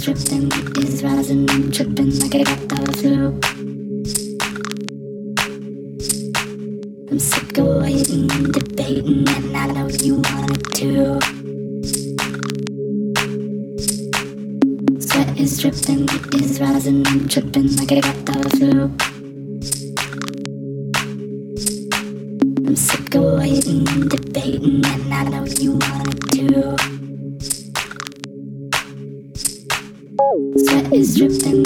is tripping, is rising, I'm tripping like I got the flu. I'm sick of waiting and debating, and I know you want it too. Sweat is dripping, is rising, I'm tripping like I got the flu. I'm sick of waiting and debating, and I know you want dripping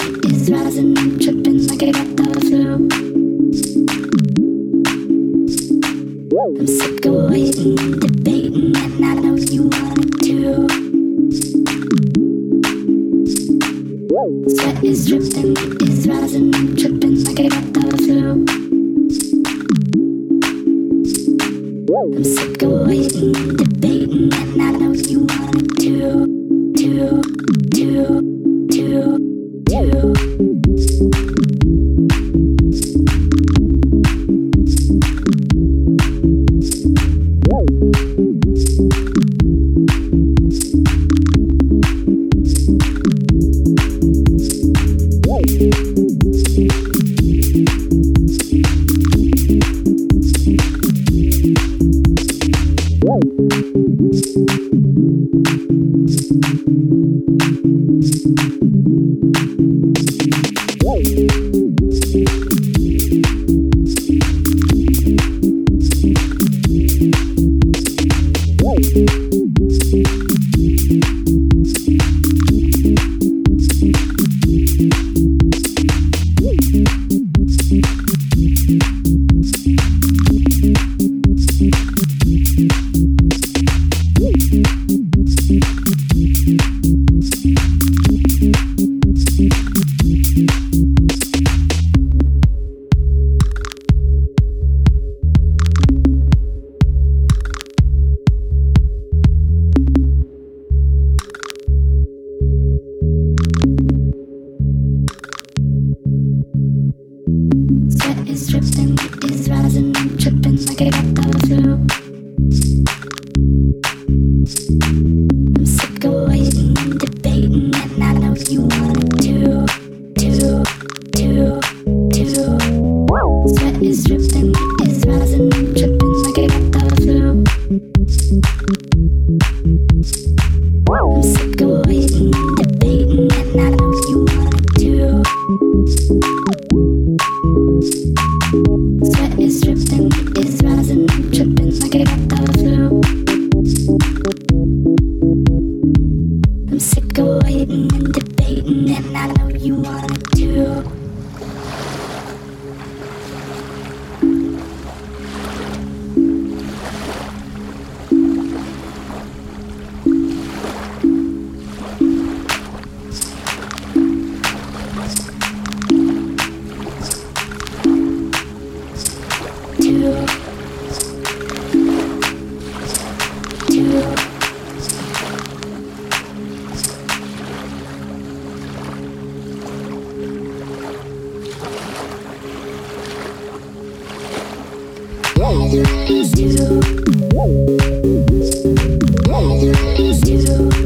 Is you. Is you.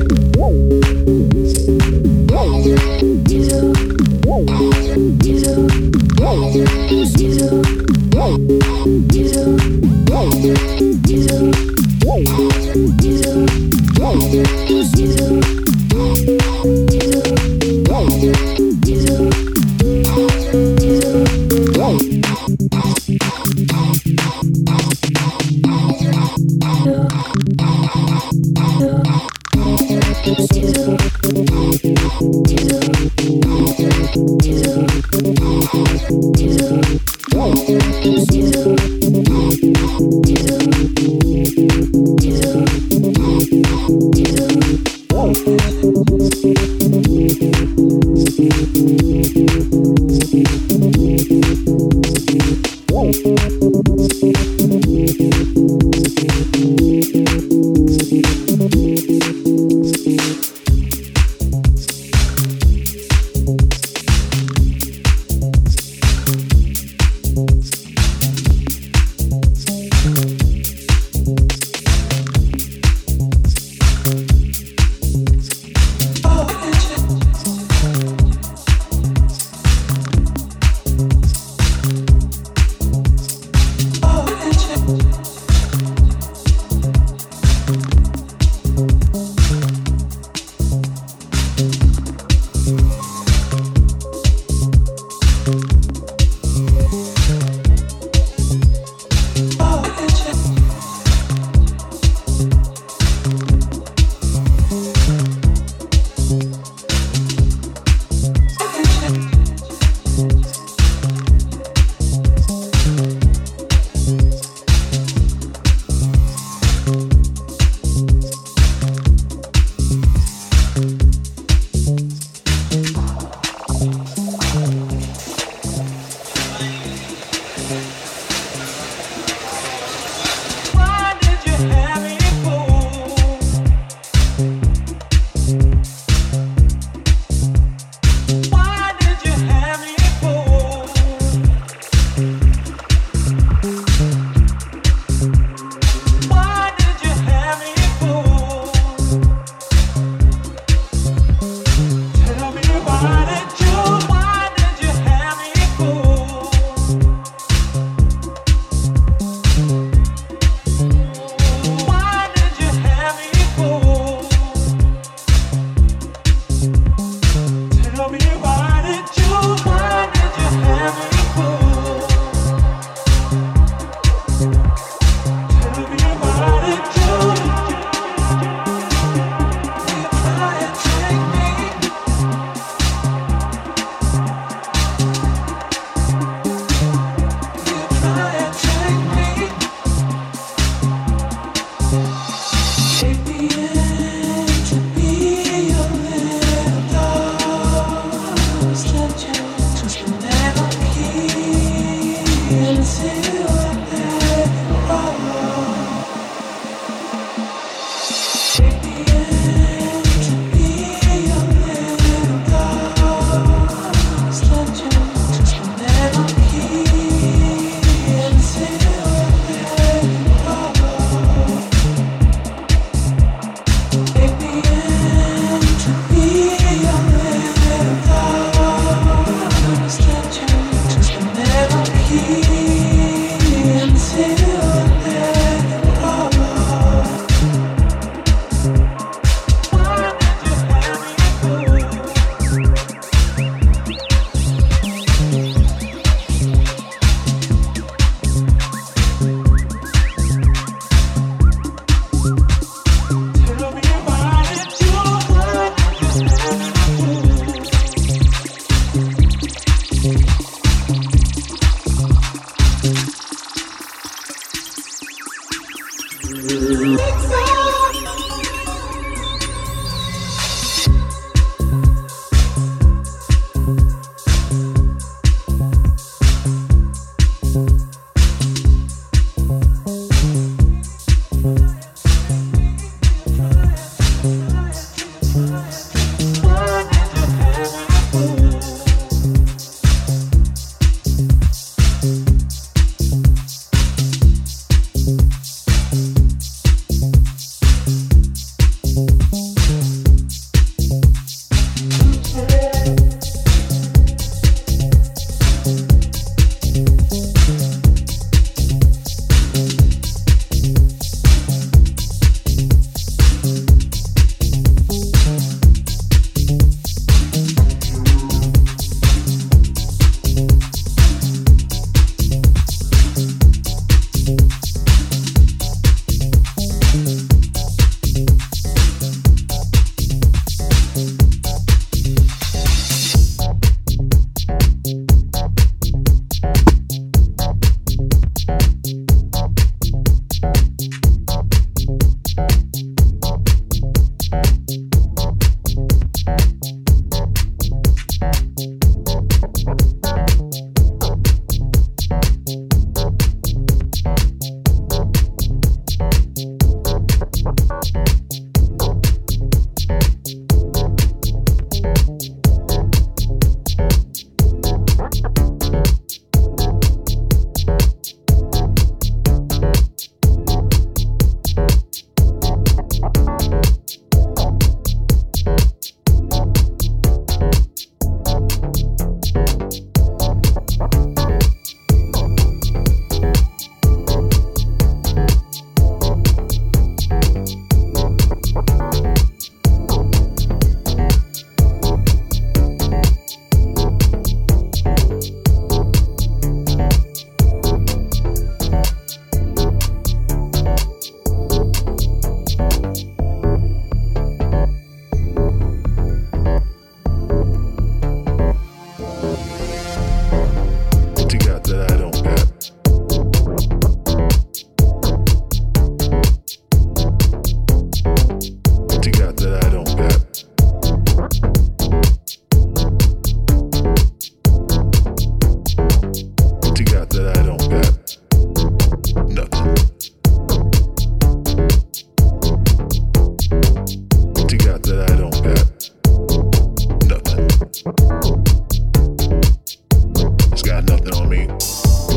got nothing on me.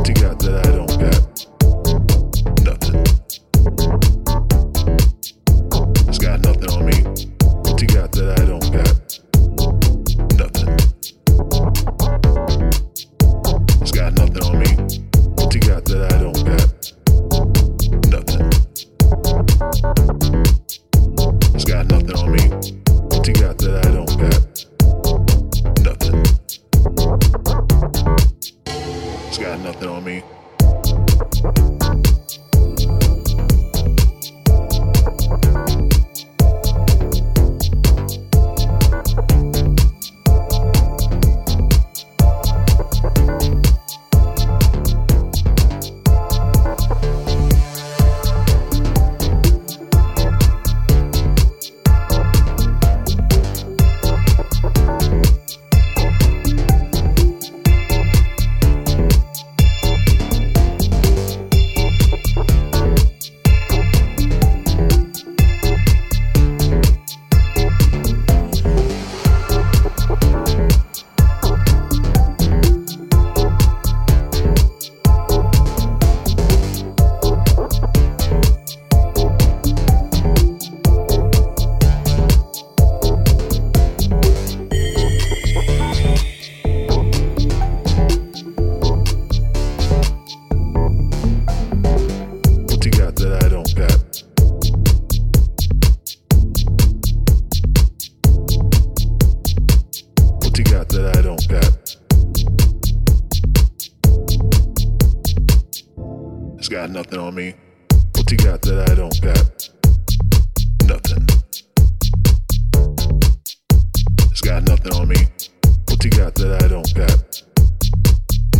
She got that I don't. got nothing on me. What you got that I don't got?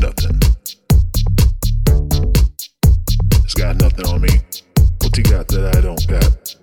Nothing. It's got nothing on me. What you got that I don't got?